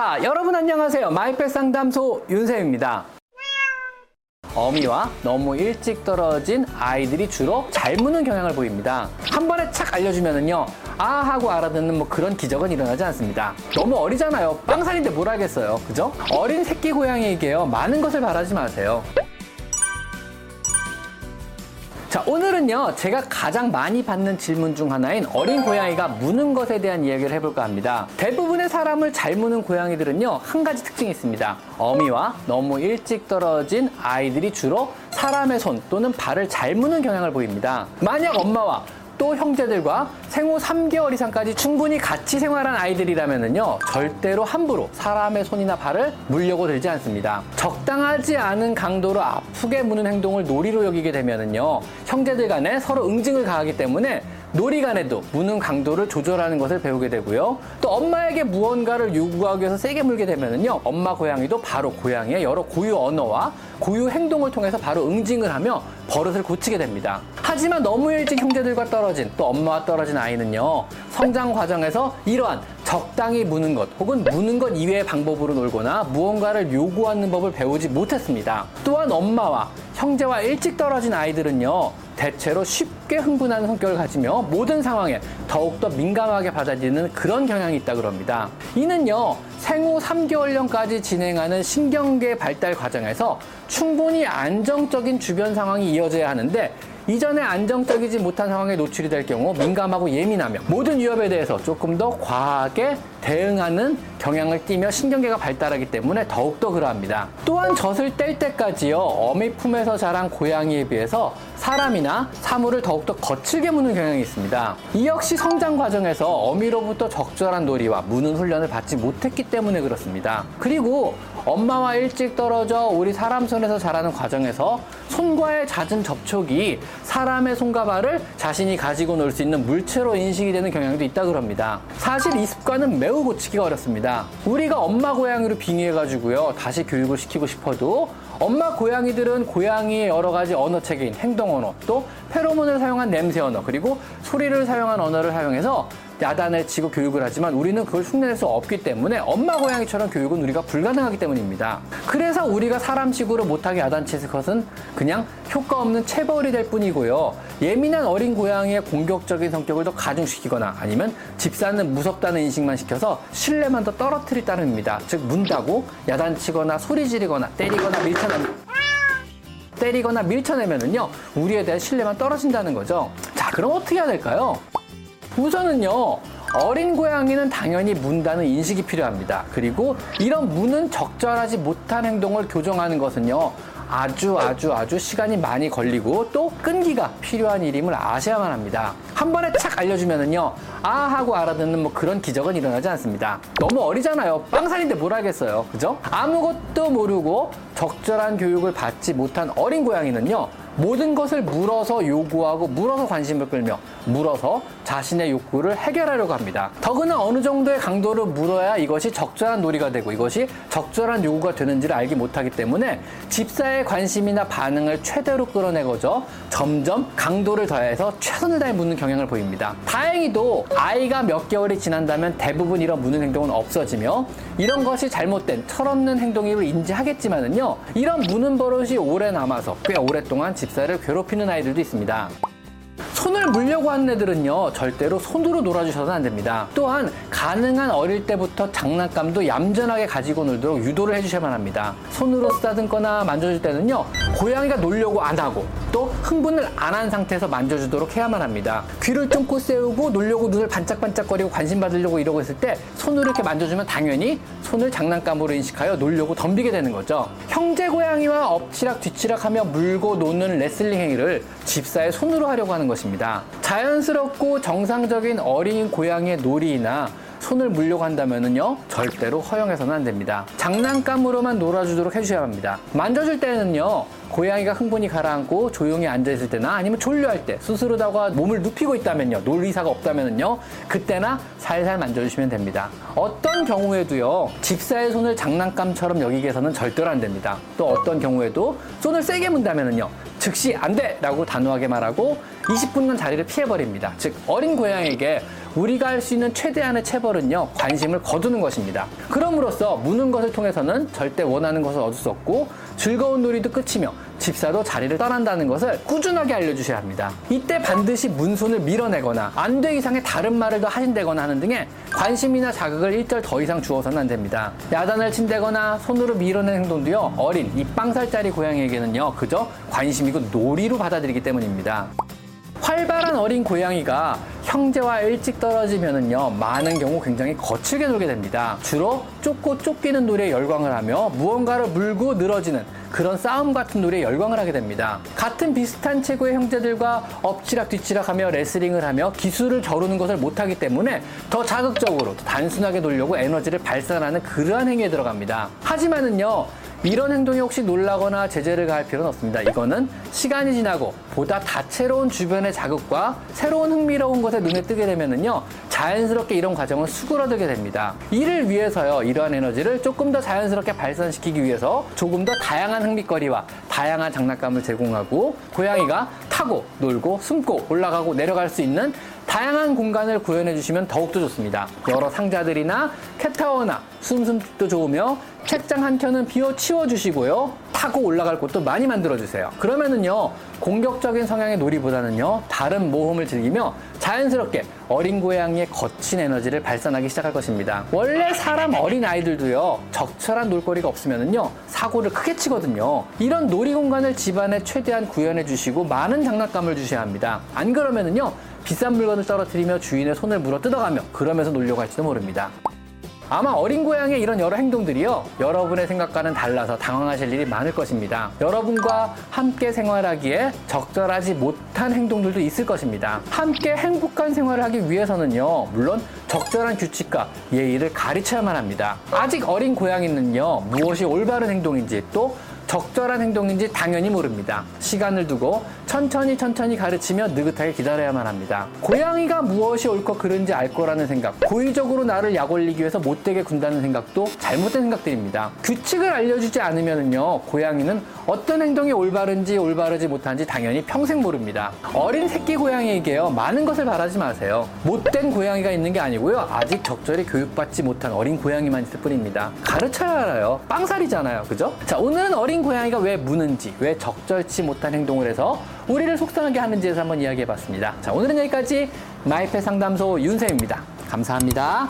자, 여러분 안녕하세요. 마이펫 상담소 윤쌤입니다. 어미와 너무 일찍 떨어진 아이들이 주로 잘 무는 경향을 보입니다. 한 번에 착 알려주면은요, 아 하고 알아듣는 뭐 그런 기적은 일어나지 않습니다. 너무 어리잖아요. 빵살인데 뭘 알겠어요. 그죠? 어린 새끼 고양이에게요, 많은 것을 바라지 마세요. 자, 오늘은요, 제가 가장 많이 받는 질문 중 하나인 어린 고양이가 무는 것에 대한 이야기를 해볼까 합니다. 대부분의 사람을 잘 무는 고양이들은요, 한 가지 특징이 있습니다. 어미와 너무 일찍 떨어진 아이들이 주로 사람의 손 또는 발을 잘 무는 경향을 보입니다. 만약 엄마와 또 형제들과 생후 3개월 이상까지 충분히 같이 생활한 아이들이라면요 절대로 함부로 사람의 손이나 발을 물려고 들지 않습니다. 적당하지 않은 강도로 아프게 무는 행동을 놀이로 여기게 되면요 형제들 간에 서로 응징을 가하기 때문에 놀이 간에도 무는 강도를 조절하는 것을 배우게 되고요. 또 엄마에게 무언가를 요구하기 위해서 세게 물게 되면요 엄마 고양이도 바로 고양이의 여러 고유 언어와 고유 행동을 통해서 바로 응징을 하며 버릇을 고치게 됩니다. 하지만 너무 일찍 형제들과 떨어진 또 엄마와 떨어진 아이는요 성장 과정에서 이러한 적당히 무는 것 혹은 무는 것 이외의 방법으로 놀거나 무언가를 요구하는 법을 배우지 못했습니다. 또한 엄마와 형제와 일찍 떨어진 아이들은요 대체로 쉽게 흥분하는 성격을 가지며 모든 상황에 더욱더 민감하게 받아들이는 그런 경향이 있다 그럽니다. 이는요, 생후 3개월령까지 진행하는 신경계 발달 과정에서 충분히 안정적인 주변 상황이 이어져야 하는데 이전에 안정적이지 못한 상황에 노출이 될 경우 민감하고 예민하며 모든 위협에 대해서 조금 더 과하게 대응하는 경향을 띠며 신경계가 발달하기 때문에 더욱더 그러합니다. 또한 젖을 뗄 때까지요, 어미 품에서 자란 고양이에 비해서 사람이나 사물을 더욱더 거칠게 무는 경향이 있습니다. 이 역시 성장 과정에서 어미로부터 적절한 놀이와 무는 훈련을 받지 못했기 때문에 그렇습니다. 그리고 엄마와 일찍 떨어져 우리 사람 손에서 자라는 과정에서 손과의 잦은 접촉이 사람의 손과 발을 자신이 가지고 놀 수 있는 물체로 인식이 되는 경향도 있다 그럽니다. 사실 이 습관은 매우 고치기가 어렵습니다. 우리가 엄마 고양이로 빙의해가지고요 다시 교육을 시키고 싶어도 엄마 고양이들은 고양이의 여러 가지 언어 체계인 행동 언어, 또 페로몬을 사용한 냄새 언어, 그리고 소리를 사용한 언어를 사용해서 야단을 치고 교육을 하지만 우리는 그걸 흉내낼 수 없기 때문에 엄마 고양이처럼 교육은 우리가 불가능하기 때문입니다. 그래서 우리가 사람식으로 못하게 야단치는 것은 그냥 효과 없는 체벌이 될 뿐이고요. 예민한 어린 고양이의 공격적인 성격을 더 가중시키거나 아니면 집사는 무섭다는 인식만 시켜서 신뢰만 더 떨어뜨릴 따름입니다. 즉 문다고 야단치거나 소리 지르거나 때리거나 밀쳐내면 때리거나 밀쳐내면은요 우리에 대한 신뢰만 떨어진다는 거죠. 자 그럼 어떻게 해야 될까요? 우선은요, 어린 고양이는 당연히 문다는 인식이 필요합니다. 그리고 이런 문은 적절하지 못한 행동을 교정하는 것은요, 아주 아주 아주 시간이 많이 걸리고 또 끈기가 필요한 일임을 아셔야만 합니다. 한 번에 착 알려주면은요, 아 하고 알아듣는 뭐 그런 기적은 일어나지 않습니다. 너무 어리잖아요. 빵살인데 뭘 하겠어요. 그죠? 아무것도 모르고 적절한 교육을 받지 못한 어린 고양이는요, 모든 것을 물어서 요구하고 물어서 관심을 끌며 물어서 자신의 욕구를 해결하려고 합니다. 더구나 어느 정도의 강도를 물어야 이것이 적절한 놀이가 되고 이것이 적절한 요구가 되는지를 알기 못하기 때문에 집사의 관심이나 반응을 최대로 끌어내고죠. 점점 강도를 더해서 최선을 다해 묻는 경향을 보입니다. 다행히도 아이가 몇 개월이 지난다면 대부분 이런 무는 행동은 없어지며 이런 것이 잘못된 철없는 행동임을 인지하겠지만은요. 이런 무는 버릇이 오래 남아서 꽤 오랫동안 집사를 괴롭히는 아이들도 있습니다. 손을 물려고 하는 애들은요 절대로 손으로 놀아주셔서는 안 됩니다. 또한 가능한 어릴 때부터 장난감도 얌전하게 가지고 놀도록 유도를 해주셔야만 합니다. 손으로 쓰다듬거나 만져줄 때는요 고양이가 놀려고 안 하고 또 흥분을 안 한 상태에서 만져주도록 해야만 합니다. 귀를 쫑긋 세우고 놀려고 눈을 반짝반짝거리고 관심 받으려고 이러고 있을 때 손으로 이렇게 만져주면 당연히 손을 장난감으로 인식하여 놀려고 덤비게 되는 거죠. 형제 고양이와 엎치락 뒤치락하며 물고 노는 레슬링 행위를 집사의 손으로 하려고 하는 것입니다. 자연스럽고 정상적인 어린 고양이의 놀이나 손을 물려고 한다면요 절대로 허용해서는 안 됩니다. 장난감으로만 놀아주도록 해주셔야 합니다. 만져줄 때는요 고양이가 흥분이 가라앉고 조용히 앉아있을 때나 아니면 졸려할 때 스스로다가 몸을 눕히고 있다면요 놀 의사가 없다면요 그때나 살살 만져주시면 됩니다 어떤 경우에도요 집사의 손을 장난감처럼 여기게서는 절대로 안 됩니다 또 어떤 경우에도 손을 세게 문다면요 즉시 안 돼! 라고 단호하게 말하고 20분간 자리를 피해버립니다 즉 어린 고양이에게 우리가 할 수 있는 최대한의 체벌은요, 관심을 거두는 것입니다. 그럼으로써 무는 것을 통해서는 절대 원하는 것을 얻을 수 없고 즐거운 놀이도 끝이며 집사도 자리를 떠난다는 것을 꾸준하게 알려주셔야 합니다. 이때 반드시 문손을 밀어내거나 안 돼 이상의 다른 말을 더 하신다거나 하는 등의 관심이나 자극을 일절 더 이상 주어서는 안 됩니다. 야단을 친다거나 손으로 밀어내는 행동도요, 어린 이 빵살짜리 고양이에게는요, 그저 관심이고 놀이로 받아들이기 때문입니다. 활발한 어린 고양이가 형제와 일찍 떨어지면은요 많은 경우 굉장히 거칠게 놀게 됩니다. 주로 쫓고 쫓기는 놀이에 열광을 하며 무언가를 물고 늘어지는 그런 싸움 같은 놀이에 열광을 하게 됩니다. 같은 비슷한 체구의 형제들과 엎치락 뒤치락하며 레슬링을 하며 기술을 겨루는 것을 못하기 때문에 더 자극적으로 더 단순하게 놀려고 에너지를 발산하는 그러한 행위에 들어갑니다. 하지만은요 이런 행동이 혹시 놀라거나 제재를 가할 필요는 없습니다. 이거는 시간이 지나고 보다 다채로운 주변의 자극과 새로운 흥미로운 것에 눈에 뜨게 되면은요 자연스럽게 이런 과정을 수그러들게 됩니다. 이를 위해서요 이러한 에너지를 조금 더 자연스럽게 발산시키기 위해서 조금 더 다양한 흥미거리와 다양한 장난감을 제공하고 고양이가 타고 놀고 숨고 올라가고 내려갈 수 있는 다양한 공간을 구현해 주시면 더욱더 좋습니다. 여러 상자들이나 캣타워나 숨숨도 좋으며 책장 한 켠은 비워 치워 주시고요. 타고 올라갈 곳도 많이 만들어 주세요. 그러면은요. 공격적인 성향의 놀이보다는요. 다른 모험을 즐기며 자연스럽게 어린 고양이의 거친 에너지를 발산하기 시작할 것입니다. 원래 사람 어린 아이들도요. 적절한 놀거리가 없으면은요. 사고를 크게 치거든요. 이런 놀이 공간을 집안에 최대한 구현해 주시고 많은 장난감을 주셔야 합니다. 안 그러면은요. 비싼 물건을 떨어뜨리며 주인의 손을 물어 뜯어가며 그러면서 놀려고 할지도 모릅니다. 아마 어린 고양이의 이런 여러 행동들이요. 여러분의 생각과는 달라서 당황하실 일이 많을 것입니다. 여러분과 함께 생활하기에 적절하지 못한 행동들도 있을 것입니다. 함께 행복한 생활을 하기 위해서는요. 물론 적절한 규칙과 예의를 가르쳐야만 합니다. 아직 어린 고양이는요. 무엇이 올바른 행동인지 또 적절한 행동인지 당연히 모릅니다. 시간을 두고 천천히 천천히 가르치며 느긋하게 기다려야만 합니다. 고양이가 무엇이 옳고 그른지 알 거라는 생각, 고의적으로 나를 약 올리기 위해서 못되게 군다는 생각도 잘못된 생각들입니다. 규칙을 알려주지 않으면요, 고양이는 어떤 행동이 올바른지 올바르지 못한지 당연히 평생 모릅니다. 어린 새끼 고양이에게요, 많은 것을 바라지 마세요. 못된 고양이가 있는 게 아니고요, 아직 적절히 교육받지 못한 어린 고양이만 있을 뿐입니다. 가르쳐야 알아요. 빵살이잖아요. 그죠? 자, 오늘은 어린 고양이가 왜 무는지, 왜 적절치 못한 행동을 해서 우리를 속상하게 하는지에 서 한번 이야기해 봤습니다. 자, 오늘은 여기까지 마이펫 상담소 윤쌤입니다. 감사합니다.